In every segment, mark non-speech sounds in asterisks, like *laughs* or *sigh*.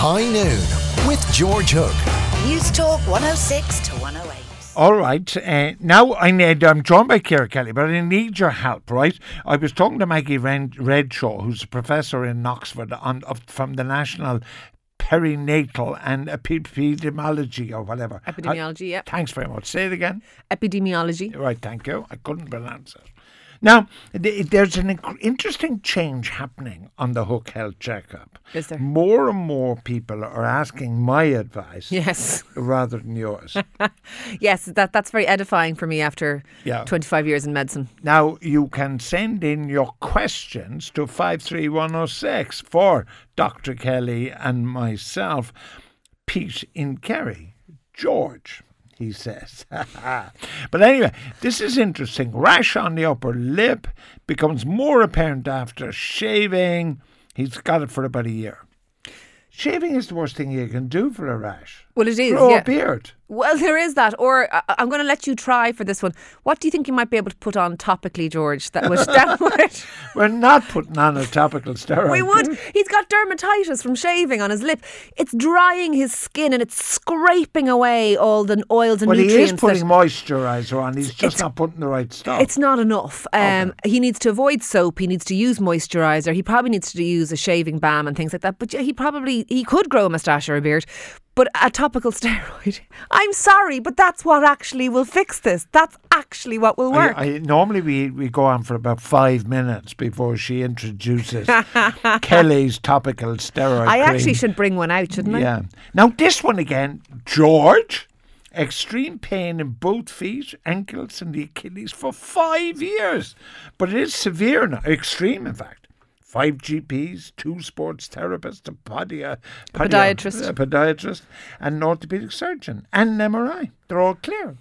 High Noon with George Hook. News Talk 106 to 108. All right. Uh, now I need, I'm joined by Ciara Kelly, but I need your help, right? I was talking to Maggie Ren- Redshaw, who's a professor in Oxford on, of, from the National Perinatal and Epidemiology or whatever. Epidemiology, yeah. Thanks very much. Say it again. Epidemiology. Right, thank you. I couldn't pronounce it. Now, th- there's an inc- interesting change happening on the Hook Health Checkup. Is there? More and more people are asking my advice Yes. rather than yours. *laughs* Yes, that that's very edifying for me after Yeah. 25 years in medicine. Now, you can send in your questions to 53106 for Dr. Kelly and myself. Pete in Kerry. George, he says. *laughs* but anyway, this is interesting. Rash on the upper lip becomes more apparent after shaving. He's got it for about a year. Shaving is the worst thing you can do for a rash. Well, it is. Grow yeah. a beard. Well, there is that. Or I- I'm going to let you try for this one. What do you think you might be able to put on topically, George? That would that would. We're not putting on a topical steroid. We would. He's got dermatitis from shaving on his lip. It's drying his skin and it's scraping away all the oils and Well, he is putting moisturiser on. He's just not putting the right stuff. It's not enough. Um, He needs to avoid soap. He needs to use moisturiser. He probably needs to use a shaving balm and things like that. But he probably he could grow a moustache or a beard. But a topical *laughs* steroid. I'm sorry, but that's what actually will fix this. That's actually what will work. I, I, normally we, we go on for about five minutes before she introduces *laughs* Kelly's topical steroid. I actually should bring one out, shouldn't I? Yeah. Now this one again, George. Extreme pain in both feet, ankles, and the Achilles for five years, but it is severe now. Extreme, in fact. Five GPs, two sports therapists, a, podia, podia- podiatrist. a podiatrist, and an orthopedic surgeon, and an MRI. They're all clear.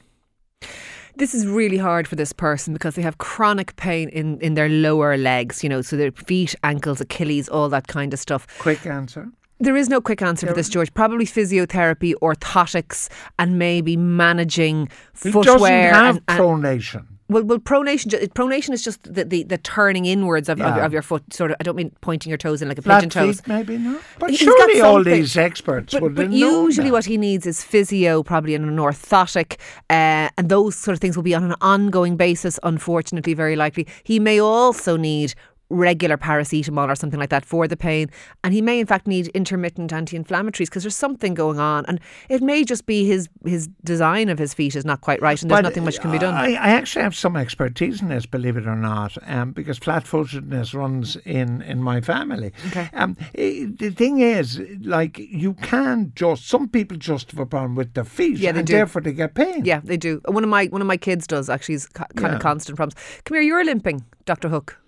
This is really hard for this person because they have chronic pain in, in their lower legs, you know, so their feet, ankles, Achilles, all that kind of stuff. Quick answer. There is no quick answer for this, George. Probably physiotherapy, orthotics, and maybe managing footwear. doesn't have and, and- pronation. well, well, pronation. Pronation is just the, the, the turning inwards of, of, Yeah. of your foot. Sort of. I don't mean pointing your toes in like a Flat pigeon toes. maybe not. But He's surely all these experts But, would but usually, what he needs is physio, probably and an orthotic, uh, and those sort of things will be on an ongoing basis. Unfortunately, very likely, he may also need regular paracetamol or something like that for the pain, and he may in fact need intermittent anti-inflammatories because there's something going on, and it may just be his his design of his feet is not quite right, and there's But nothing much can be done. I, I actually have some expertise in this, believe it or not, um, because flat-footedness runs in, in my family. Okay. Um, the thing is, like, you can just some people just have a problem with their feet, Yeah, they and do. therefore they get pain. yeah, they do. One of my one of my kids does actually. He's kind Yeah. of constant problems. Come here, you're limping, Doctor Hook.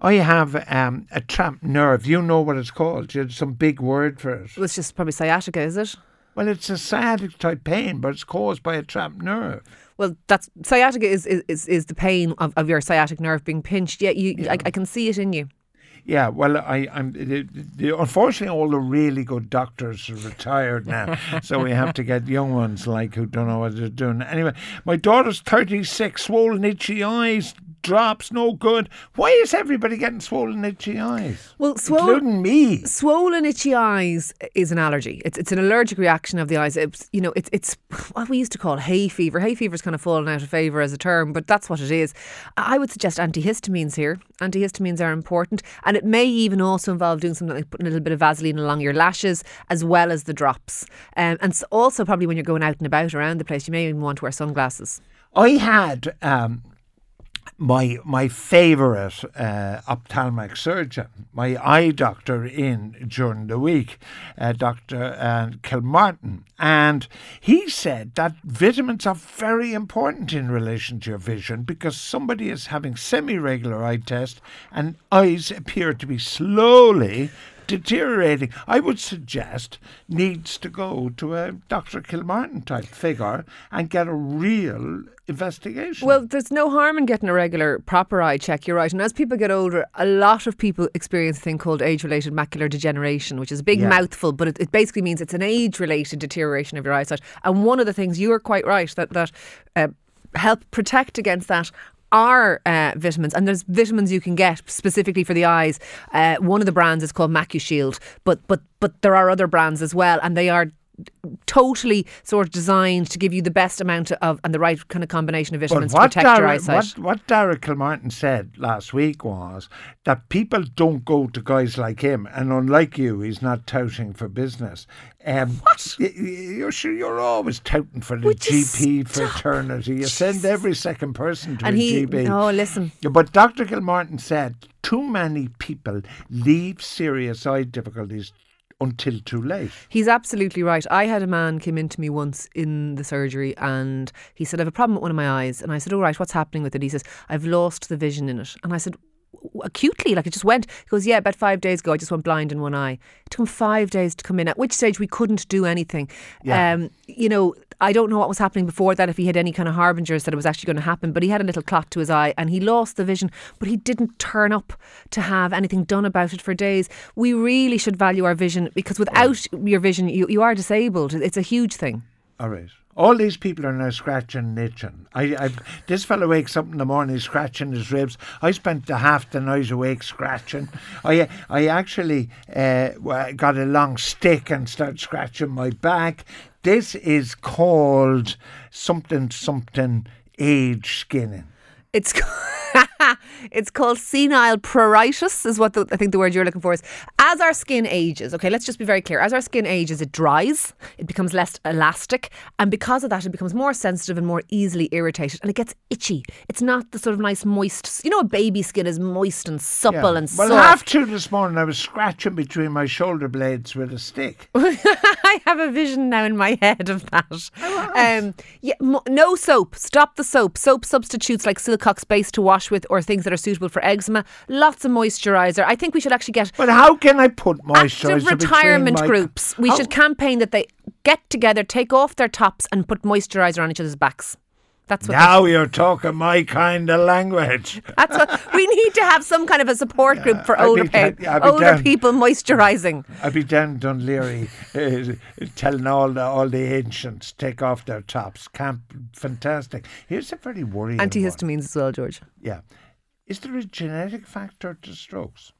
I have um, a trapped nerve. You know what it's called? You had some big word for it. Well, it's just probably sciatica, is it? Well, it's a sciatic type pain, but it's caused by a trapped nerve. Well, that's sciatica is is, is, the pain of, of your sciatic nerve being pinched. Yeah, you, I, I can see it in you. Yeah, well, I, I'm. The, the, unfortunately, all the really good doctors are retired now, *laughs* so we have to get young ones like who don't know what they're doing. Anyway, my daughter's thirty-six, swollen, itchy eyes, drops, no good. Why is everybody getting swollen, itchy eyes? Well, swollen, including me. swollen, itchy eyes is an allergy. It's it's an allergic reaction of the eyes. It's, you know, it's it's what we used to call hay fever. Hay fever's kind of fallen out of favour as a term, but that's what it is. I would suggest antihistamines here. Antihistamines are important, and it may even also involve doing something like putting a little bit of Vaseline along your lashes as well as the drops. Um, and also probably when you're going out and about around the place, you may even want to wear sunglasses. I had um, my my favourite uh, ophthalmic surgeon, my eye doctor in during the week, uh, Doctor uh, Kilmartin, and he said that vitamins are very important in relation to your vision because somebody is having semi-regular eye test and eyes appear to be slowly deteriorating. I would suggest needs to go to a Dr. Kilmartin type figure and get a real investigation. Well, there's no harm in getting a regular, proper eye check. You're right. And as people get older, a lot of people experience a thing called age related macular degeneration, which is a big Yeah. mouthful, but it, it basically means it's an age related deterioration of your eyesight. And one of the things you are quite right that, that uh, help protect against that are uh, vitamins, and there's vitamins you can get specifically for the eyes. Uh, one of the brands is called MacuShield, but but but there are other brands as well, and they are totally sort of designed to give you the best amount of and the right kind of combination of vitamins to protect your eyesight. What, what Darragh Kilmartin said last week was that people don't go to guys like him, and unlike you, he's not touting for business. Um, What? You're sure you're always touting for the Would GP fraternity. You send every second person to and a he, GP. oh, listen, But Dr. Kilmartin said too many people leave serious eye difficulties until too late. He's absolutely right. I had a man came into me once in the surgery and he said, I have a problem with one of my eyes. And I said, All right, what's happening with it? He says, I've lost the vision in it. And I said, "W- Acutely, like it just went. He goes, Yeah, about five days ago, I just went blind in one eye. It took him five days to come in, at which stage we couldn't do anything. Yeah. Um, you know, I don't know what was happening before that, if he had any kind of harbingers that it was actually going to happen, but he had a little clot to his eye and he lost the vision, but he didn't turn up to have anything done about it for days. We really should value our vision because without your vision, you, you are disabled. It's a huge thing. All right. All these people are now scratching and itching. I, I, this fellow wakes up in the morning scratching his ribs. I spent the half the night awake scratching. I, I actually uh, got a long stick and started scratching my back. This is called something something age skinning. It's *laughs* it's called senile pruritus, is what the, I think the word you're looking for is. As our skin ages, okay, let's just be very clear. As our skin ages, it dries, it becomes less elastic, and because of that, it becomes more sensitive and more easily irritated, and it gets itchy. It's not the sort of nice moist. You know, a baby skin is moist and supple and well, soft. half two this morning, I was scratching between my shoulder blades with a stick. *laughs* I have a vision now in my head of that. Um, yeah, mo- no soap. Stop the soap. Soap substitutes like Silcocks base to wash with or things that are suitable for eczema. Lots of moisturiser. I think we should actually get But how can I put moisturiser active retirement my- groups. We How- should campaign that they get together, take off their tops, and put moisturiser on each other's backs. That's what. Now you're talking my kind of language. That's what *laughs* we need to have some kind of a support group for I'd older, down- pe- older down. people moisturising. I'd be down Dun Laoghaire *laughs* uh, telling all the all the ancients take off their tops. Camp, fantastic. Here's a very worrying one. Antihistamines as well, George. Yeah. Is there a genetic factor to strokes?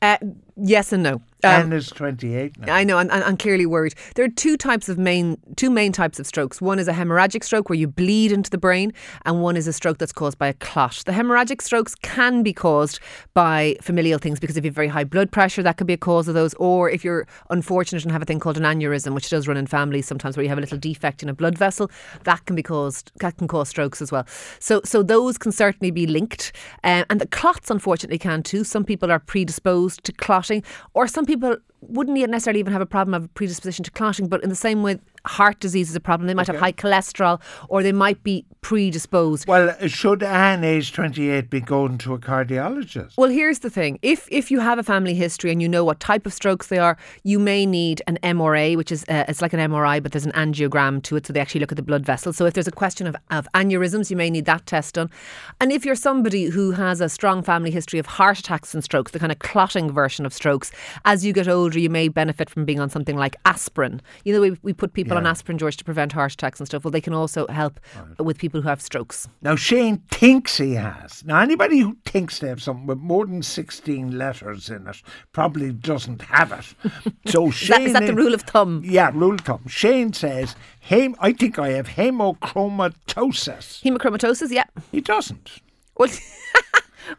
Uh, yes and no. Um, is 28 now. I know, and, and I'm clearly worried. There are two types of main, two main types of strokes. One is a hemorrhagic stroke where you bleed into the brain, and one is a stroke that's caused by a clot. The hemorrhagic strokes can be caused by familial things because if you have very high blood pressure, that could be a cause of those. Or if you're unfortunate and have a thing called an aneurysm, which does run in families sometimes, where you have a little defect in a blood vessel, that can be caused, that can cause strokes as well. So, so those can certainly be linked, um, and the clots unfortunately can too. Some people are predisposed to clotting, or some people wouldn't necessarily even have a problem of a predisposition to clotting, but in the same way, heart disease is a problem. They might have high cholesterol, or they might be predisposed. well, should Anne, age 28, be going to a cardiologist? Well, here's the thing: if if you have a family history and you know what type of strokes they are, you may need an MRA, which is uh, it's like an MRI, but there's an angiogram to it, so they actually look at the blood vessels. So if there's a question of, of aneurysms, you may need that test done. And if you're somebody who has a strong family history of heart attacks and strokes, the kind of clotting version of strokes, as you get older, you may benefit from being on something like aspirin. You know, we, we put people on aspirin, George, to prevent heart attacks and stuff. Well, they can also help with people who have strokes. Now, Shane thinks he has. Now, anybody who thinks they have something with more than 16 letters in it probably doesn't have it. *laughs* So Is Shane. that, is that the rule of thumb? Yeah, rule of thumb. Shane says, hey, I think I have hemochromatosis. Hemochromatosis, yeah. He doesn't. Well, *laughs*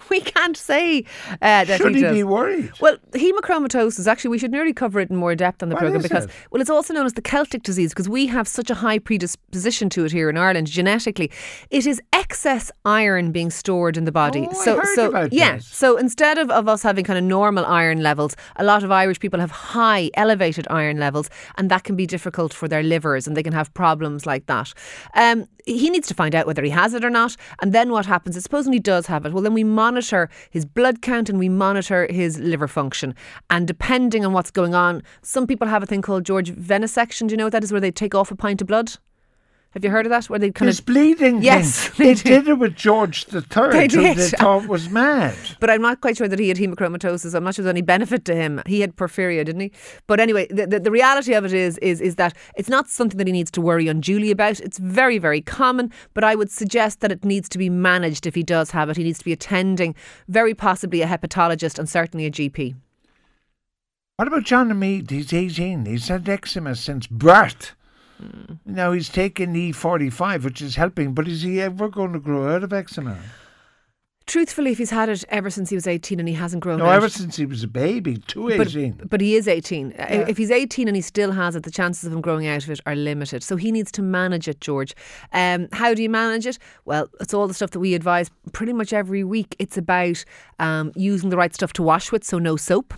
*laughs* we can't say uh, that Should he he be worried? Well, hemochromatosis, actually, we should nearly cover it in more depth on the What programme because, it? well, it's also known as the Celtic disease because we have such a high predisposition to it here in Ireland genetically. It is excess iron being stored in the body. Oh, I so, heard so about yeah. this. So instead of, of us having kind of normal iron levels, a lot of Irish people have high, elevated iron levels, and that can be difficult for their livers and they can have problems like that. Um, he needs to find out whether he has it or not. And then what happens is, supposing he does have it, well, then we monitor his blood count and we monitor his liver function. And depending on what's going on, some people have a thing called George venesection. Do you know what that is? Where they take off a pint of blood? Have you heard of that? Where they kind This of bleeding Yes, thing. *laughs* they did it with George the Third, They who they *laughs* thought was mad. But I'm not quite sure that he had hemochromatosis. I'm not sure there's any benefit to him. He had porphyria, didn't he? But anyway, the, the, the reality of it is, is, is that it's not something that he needs to worry unduly about. It's very, very common, but I would suggest that it needs to be managed if he does have it. He needs to be attending very possibly a hepatologist and certainly a GP. What about John Mead? He's 18. He's had eczema since birth. Hmm. Now he's taking E45, which is helping, but is he ever going to grow out of eczema? Truthfully, if he's had it ever since he was 18 and he hasn't grown out of it. No, out, ever since he was a baby, to 18. But, but he is 18. Uh, If he's 18 and he still has it, the chances of him growing out of it are limited. So he needs to manage it, George. Um, how do you manage it? Well, it's all the stuff that we advise pretty much every week. It's about um, using the right stuff to wash with, so no soap.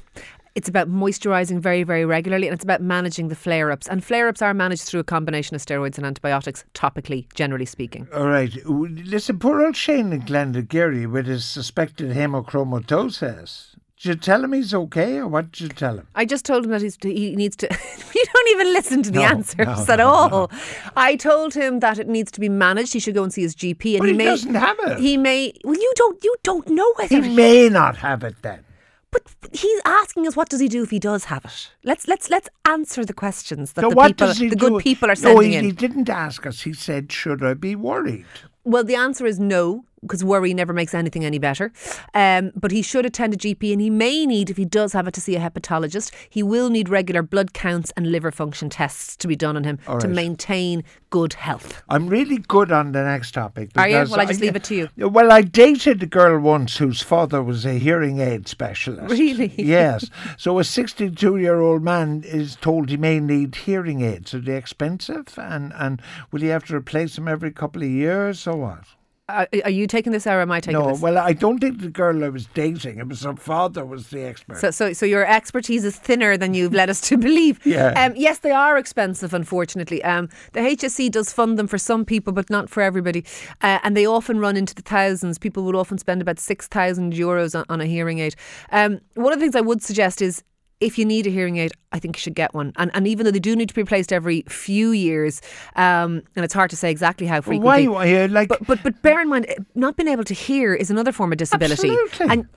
It's about moisturising very, very regularly, and it's about managing the flare ups. And flare ups are managed through a combination of steroids and antibiotics, topically, generally speaking. All right. Listen, poor old Shane in Glenageary with his suspected hemochromatosis. Did you tell him he's okay, or what did you tell him? I just told him that he's, he needs to. *laughs* you don't even listen to the No, answers no, at no, all. I told him that it needs to be managed. He should go and see his GP, and But he, he may. doesn't have it. He may. Well, you don't. You don't know whether. He may not have it then. But he's asking us, what does he do if he does have it? Let's let's let's answer the questions that So the people, the do? good people are no, sending he, in. he didn't ask us. He said, "Should I be worried?" Well, the answer is no, because worry never makes anything any better. Um, but he should attend a GP, and he may need, if he does have it, to see a hepatologist. He will need regular blood counts and liver function tests to be done on him to maintain good health. I'm really good on the next topic. Are you? Well, I just leave it to you. Well, I dated a girl once whose father was a hearing aid specialist. Really? *laughs* Yes. So a 62 year old man is told he may need hearing aids. Are they expensive? And and will he have to replace them every couple of years or what? Uh, are you taking this or am I taking this? No, this? well, I don't think the girl I was dating, it was her father was the expert. So, so, so your expertise is thinner than you've led us to believe. *laughs* Yeah. Um, yes, they are expensive, unfortunately. Um, the HSE does fund them for some people, but not for everybody. Uh, and they often run into the thousands. People would often spend about 6,000 euros on, on a hearing aid. Um, one of the things I would suggest is if you need a hearing aid, I think you should get one. And, and even though they do need to be replaced every few years, um, and it's hard to say exactly how frequently. Why? Why? uh, Like, But but but bear in mind, eh, not being able to hear is another form of disability. Absolutely. And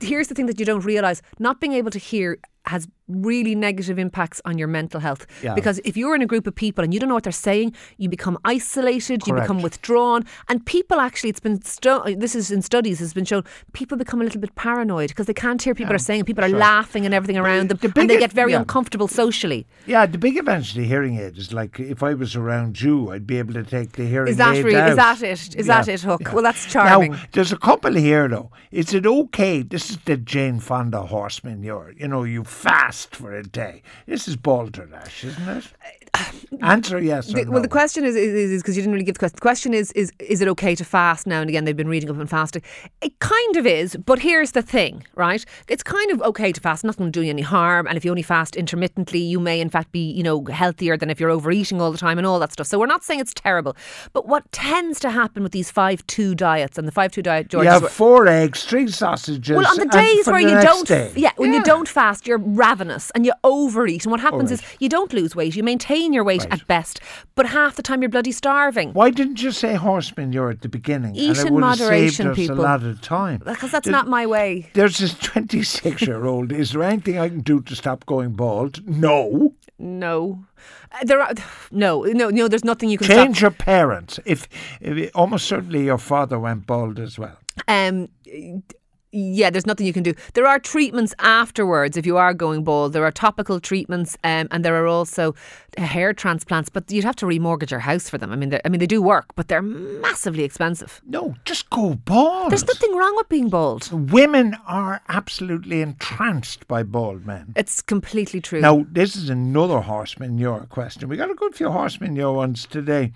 here's the thing that you don't realise: not being able to hear has really negative impacts on your mental health. Yeah. Because if you're in a group of people and you don't know what they're saying, you become isolated, you become withdrawn, and people actually, it's been stu- this is in studies has been shown, people become a little bit paranoid because they can't hear people are saying, people are laughing and everything around them, the and they get very yeah. uncomfortable socially. yeah, the big advantage of hearing aid is like if I was around you, I'd be able to take the hearing Is that aid really? out. Is that it? Is Yeah, that it, Hook? yeah. Well, that's charming. Now, there's a couple here though. Is it okay? This is the Jane Fonda horseman. You're, you know, you fast for a day. This is balderdash, isn't it? *sighs* Answer yes The, no. Well, the question is is because you didn't really give the question. The question is is is it okay to fast now and again? They've been reading up on fasting. It kind of is, but here's the thing, right? It's kind of okay to fast. Nothing doing you any harm, and if you only fast intermittently, you may in fact be you know healthier than if you're overeating all the time and all that stuff. So we're not saying it's terrible, but what tends to happen with these five two diets and the five two diet, George, you have four eggs, three sausages. well, on the days where the you don't, day. yeah, when you don't fast, you're ravenous and you overeat. And what happens is you don't lose weight; you maintain your weight Right. at best. But half the time you're bloody starving. Why didn't you say horseman you're at the beginning? Eat in moderation, people. a lot of time. Because that's There's- not my way. There's this 26 year old. Is there anything I can do to stop going bald? No. No, Uh, there are no, no, no. There's nothing you can Change stop. your parents. If, if almost certainly your father went bald as well. Um, yeah, there's nothing you can do. There are treatments afterwards if you are going bald. There are topical treatments, um, and there are also uh, hair transplants. But you'd have to remortgage your house for them. I mean, I mean, they do work, but they're massively expensive. No, just go bald. There's nothing wrong with being bald. Women are absolutely entranced by bald men. It's completely true. Now, this is another horseman your question. We got a good few horseman your ones today.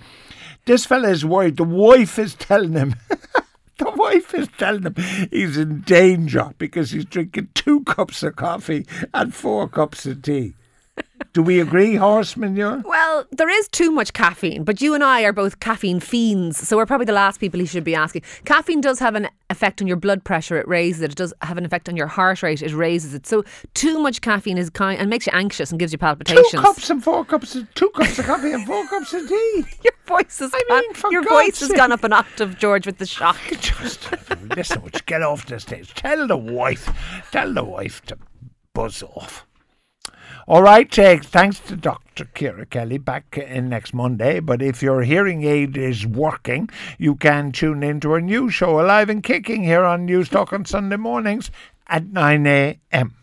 This fella is worried. The wife is telling him. *laughs* wife is telling him he's in danger because he's drinking two cups of coffee and four cups of tea. Do we agree, horseman your? Well, there is too much caffeine, but you and I are both caffeine fiends, so we're probably the last people he should be asking. Caffeine does have an effect on your blood pressure, it raises it. It does have an effect on your heart rate, it raises it. So too much caffeine is kind and makes you anxious and gives you palpitations. Two cups and four cups of two cups of coffee and four cups of tea. *laughs* Voice has I mean, for your God's voice has gone up an octave, George, with the shock. *laughs* Just listen, would you get off the stage? Tell the wife, tell the wife to buzz off. All right, Jake. Thanks to Dr. Ciara Kelly. Back in next Monday. But if your hearing aid is working, you can tune into our new show, Alive and Kicking, here on News Talk on Sunday mornings at 9 a.m.